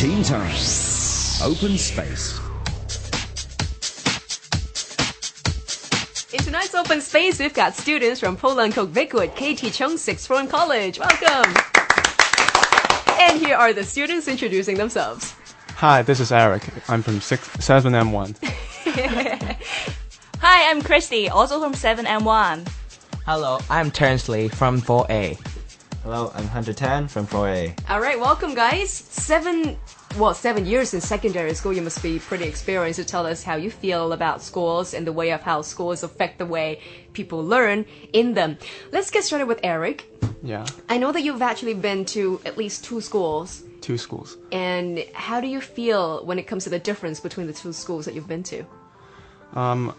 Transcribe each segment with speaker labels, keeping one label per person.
Speaker 1: Teen Time. Open Space.
Speaker 2: In tonight's open space, we've got students from Po Leung Cookvikwood KT Chong Sixth Form College. Welcome! And here are the students introducing themselves.
Speaker 3: Hi, this is Eric. I'm from six, 7M1.
Speaker 4: Hi, I'm Christy, also from 7M1.
Speaker 5: Hello, I'm Terence Lee from 4A.
Speaker 6: Hello, I'm Hunter Tan from 4A.
Speaker 2: All right, welcome, guys. Seven, well, seven years in secondary school. You must be pretty experienced to tell us how you feel about schools and the way of how schools affect the way people learn in them. Let's get started with Eric.
Speaker 3: Yeah,
Speaker 2: I know that you've actually been to at least two schools.
Speaker 3: two schools.
Speaker 2: And how do you feel when it comes to the difference between the two schools that you've been to?
Speaker 3: Um,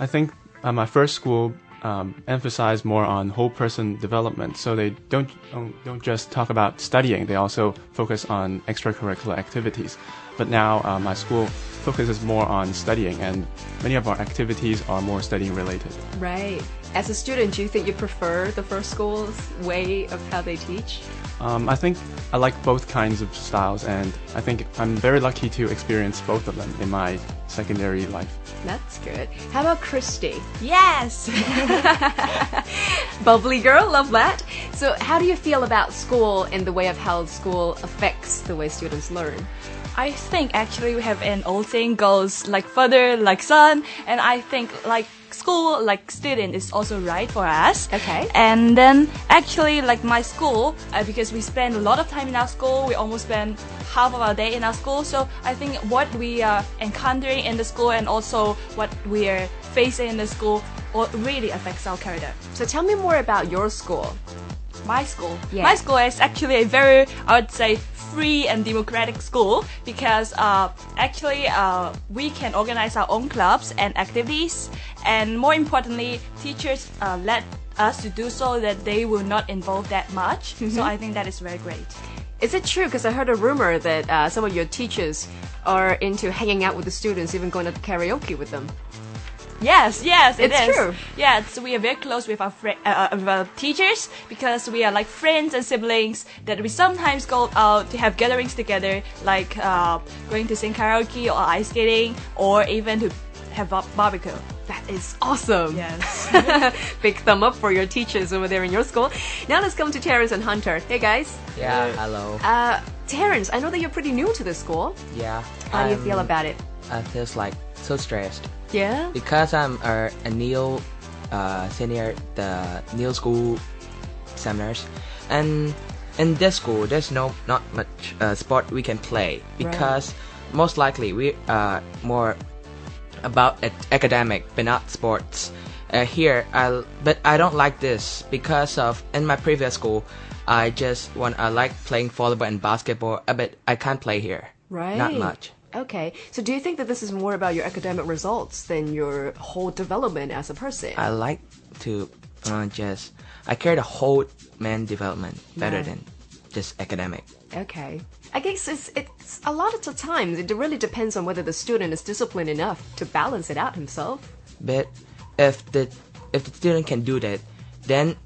Speaker 3: I think uh, my first school um, emphasized more on whole person development. So they don't, don't don't just talk about studying. They also focus on extracurricular activities. But now uh, my school focuses more on studying, and many of our activities are more studying related.
Speaker 2: Right. As a student, do you think you prefer the first school's way of how they teach?
Speaker 3: Um, I think I like both kinds of styles, and I think I'm very lucky to experience both of them in my secondary life.
Speaker 2: That's good. How about Christy?
Speaker 4: Yes!
Speaker 2: Bubbly girl, love that. So, how do you feel about school and the way of how school affects the way students learn?
Speaker 4: I think actually we have an old saying goes like father, like son, and I think like school, like student is also right for us.
Speaker 2: Okay.
Speaker 4: And then actually like my school, uh, because we spend a lot of time in our school, we almost spend half of our day in our school. So I think what we are encountering in the school and also what we are facing in the school all really affects our character.
Speaker 2: So, tell me more about your school.
Speaker 4: my school.
Speaker 2: Yeah.
Speaker 4: My school is actually a very, I would say, free and democratic school because uh, actually uh, we can organize our own clubs and activities, and more importantly, teachers uh, let us to do so that they will not involve that much. So I think that is very great.
Speaker 2: Is it true? Because I heard a rumor that uh, some of your teachers are into hanging out with the students, even going to karaoke with them.
Speaker 4: Yes, yes, it
Speaker 2: It's
Speaker 4: is.
Speaker 2: true.
Speaker 4: Yeah, so we are very close with our fri- uh, uh, with our teachers because we are like friends and siblings. That we sometimes go out to have gatherings together, like uh, going to sing karaoke or ice skating, or even to have a barbecue.
Speaker 2: That is awesome.
Speaker 4: Yes.
Speaker 2: Big thumb up for your teachers over there in your school. Now let's come to Terrence and Hunter. Hey guys.
Speaker 5: Yeah, hello.
Speaker 2: Uh, Terrence, I know that you're pretty new to the school.
Speaker 5: Yeah.
Speaker 2: How do you
Speaker 5: I'm-
Speaker 2: feel about it?
Speaker 5: I feels like so stressed
Speaker 2: Yeah.
Speaker 5: because I'm a, a new uh, senior the new school seminars, and in this school there's no not much uh, sport we can play because most likely we are more about ac- academic but not sports. Uh, here, I but I don't like this because of in my previous school, I just want I like playing volleyball and basketball, uh, but I can't play here.
Speaker 2: Right.
Speaker 5: Not much.
Speaker 2: Okay. So do you think that this is more about your academic results than your whole development as a person?
Speaker 5: I like to uh, just I care the whole man development better
Speaker 2: Yeah.
Speaker 5: than just academic.
Speaker 2: Okay. I guess it's it's a lot of the times it really depends on whether the student is disciplined enough to balance it out himself.
Speaker 5: But if the if the student can do that, then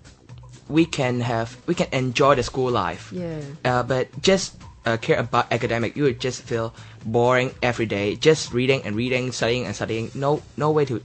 Speaker 5: we can have we can enjoy the school life.
Speaker 2: Yeah.
Speaker 5: Uh, but just uh, care about academic, you would just feel boring every day. Just reading and reading, studying and studying. No no way to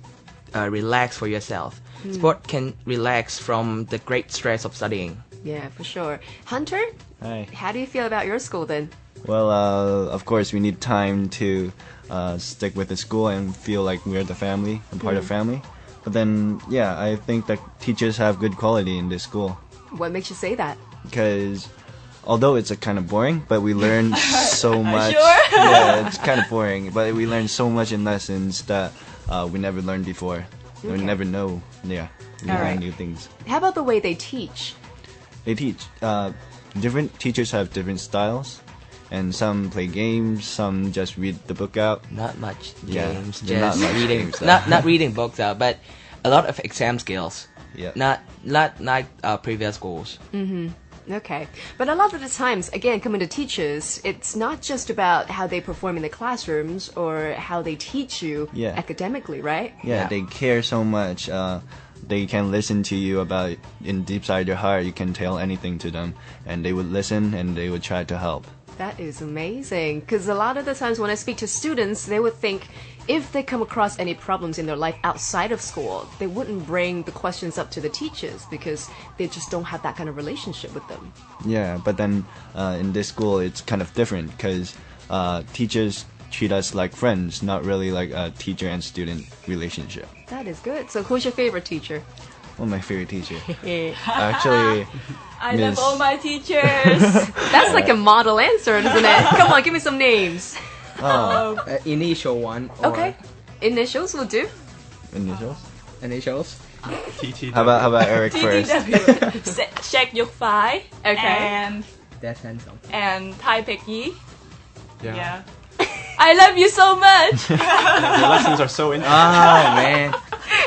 Speaker 5: uh, relax for yourself. Sport can relax from the great stress of studying.
Speaker 2: Yeah, for sure. Hunter,
Speaker 6: Hi.
Speaker 2: how do you feel about your school then?
Speaker 6: Well, uh, of course, we need time to uh, stick with the school and feel like we're the family and part of family. But then, yeah, I think that teachers have good quality in this school
Speaker 2: What makes you say that?
Speaker 6: because although it's a kind of boring, but we learn so much.
Speaker 4: sure?
Speaker 6: yeah, it's kind of boring, but we learn so much in lessons that uh, we never learned before. We never know. Yeah, we
Speaker 2: All
Speaker 6: learn
Speaker 2: right.
Speaker 6: new things.
Speaker 2: How about the way they teach?
Speaker 6: they teach. Uh, different teachers have different styles, and some play games, some just read the book out.
Speaker 5: Not much
Speaker 6: Yeah,
Speaker 5: games,
Speaker 6: they're not
Speaker 5: just
Speaker 6: much
Speaker 5: reading.
Speaker 6: games,
Speaker 5: not not reading books out, but a lot of exam skills.
Speaker 6: Yeah.
Speaker 5: Not not like uh, previous schools.
Speaker 2: Okay. But a lot of the times, again, coming to teachers, it's not just about how they perform in the classrooms or how they teach you
Speaker 6: Yeah.
Speaker 2: academically, right?
Speaker 6: Yeah,
Speaker 5: Yeah.
Speaker 6: they care so much. Uh, they can listen to you about in deep side your heart. You can tell anything to them, and they would listen and they would try to help.
Speaker 2: That is amazing. Because a lot of the times when I speak to students, they would think if they come across any problems in their life outside of school, they wouldn't bring the questions up to the teachers because they just don't have that kind of relationship with them.
Speaker 6: Yeah, but then uh, in this school, it's kind of different because uh, teachers treat us like friends, not really like a teacher and student relationship.
Speaker 2: That is good. So, who's your favorite teacher?
Speaker 6: One of my favorite teacher. Actually,
Speaker 4: I
Speaker 6: Miss-
Speaker 4: love all my teachers.
Speaker 2: That's like a model answer, isn't it? Come on, give me some names.
Speaker 5: Uh, initial one. or
Speaker 2: Okay. Initials will do.
Speaker 6: initials.
Speaker 5: Initials.
Speaker 3: TT.
Speaker 6: How about how about Eric first?
Speaker 4: TTW. Se- Shek Yuk Fai.
Speaker 2: Okay.
Speaker 4: And
Speaker 5: That's handsome.
Speaker 4: and Tai Pek Yi.
Speaker 3: Yeah.
Speaker 4: Yeah. I love you so much.
Speaker 3: Your lessons are so interesting.
Speaker 5: Oh man.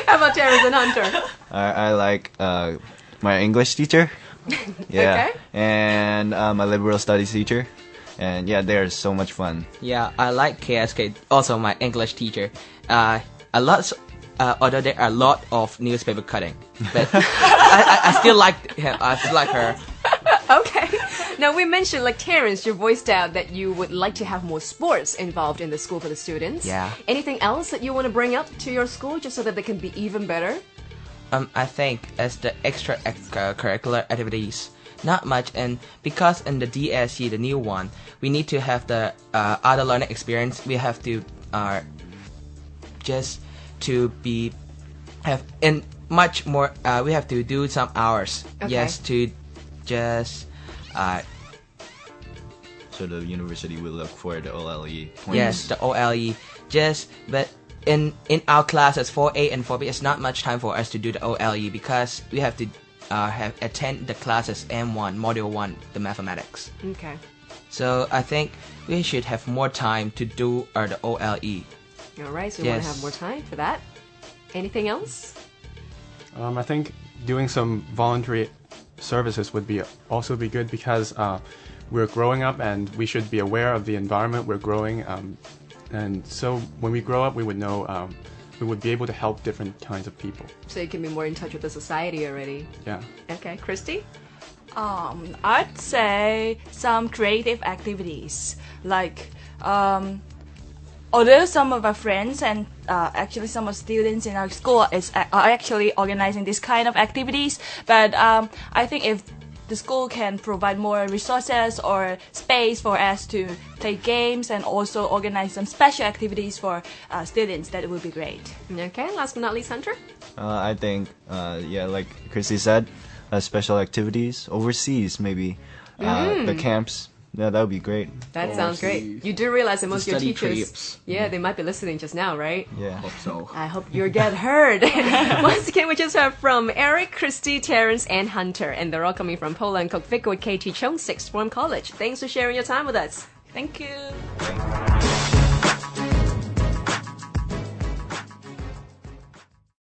Speaker 2: How about Terrence and Hunter?
Speaker 6: I, I like uh, my English teacher. Yeah.
Speaker 2: Okay.
Speaker 6: And uh, my liberal studies teacher. And yeah, they're so much fun.
Speaker 5: Yeah, I like KSK. Also, my English teacher. Uh, a lot. Uh, although there are a lot of newspaper cutting, but I, I, I still like him. I still like her.
Speaker 2: Okay. Now we mentioned, like Terrence, you voiced out that you would like to have more sports involved in the school for the students.
Speaker 5: Yeah.
Speaker 2: Anything else that you want to bring up to your school just so that they can be even better?
Speaker 5: Um, I think as the extra uh, curricular activities, not much, and because in the DSE, the new one, we need to have the uh, other learning experience. We have to uh, just to be have in much more. Uh, we have to do some hours.
Speaker 2: Okay.
Speaker 5: Yes, to just uh,
Speaker 6: So the university will look for the OLE points.
Speaker 5: yes the OLE. Just but in in our classes 4A and 4B, it's not much time for us to do the OLE because we have to uh, have attend the classes M1 Module 1 the mathematics.
Speaker 2: Okay.
Speaker 5: So I think we should have more time to do uh, the OLE.
Speaker 2: All right. So you want to have more time for that. Anything else?
Speaker 3: Um, I think doing some voluntary services would be also be good because uh, we're growing up and we should be aware of the environment we're growing. Um, and so when we grow up, we would know um, we would be able to help different kinds of people.
Speaker 2: So you can be more in touch with the society already.
Speaker 3: Yeah.
Speaker 2: Okay, Christy.
Speaker 4: Um, I'd say some creative activities like um, although some of our friends and uh, actually some of students in our school is are actually organizing this kind of activities, but um, I think if the school can provide more resources or space for us to play games and also organize some special activities for uh, students, that would be great.
Speaker 2: Okay. Last but not least, Hunter.
Speaker 6: Uh, I think, uh, yeah, like Chrissy said, uh, special activities overseas, maybe uh, the camps. Yeah, that would be great.
Speaker 2: That oh, sounds great. You do realize that most of your teachers,
Speaker 5: trips.
Speaker 2: yeah, they might be listening just now, right?
Speaker 6: Yeah.
Speaker 5: Hope so
Speaker 2: I hope you get heard. Once again, we just heard from Eric, Christy, Terrence, and Hunter, and they're all coming from Po Leung, Kokviko KT Chong Sixth Form College. Thanks for sharing your time with us.
Speaker 4: Thank you.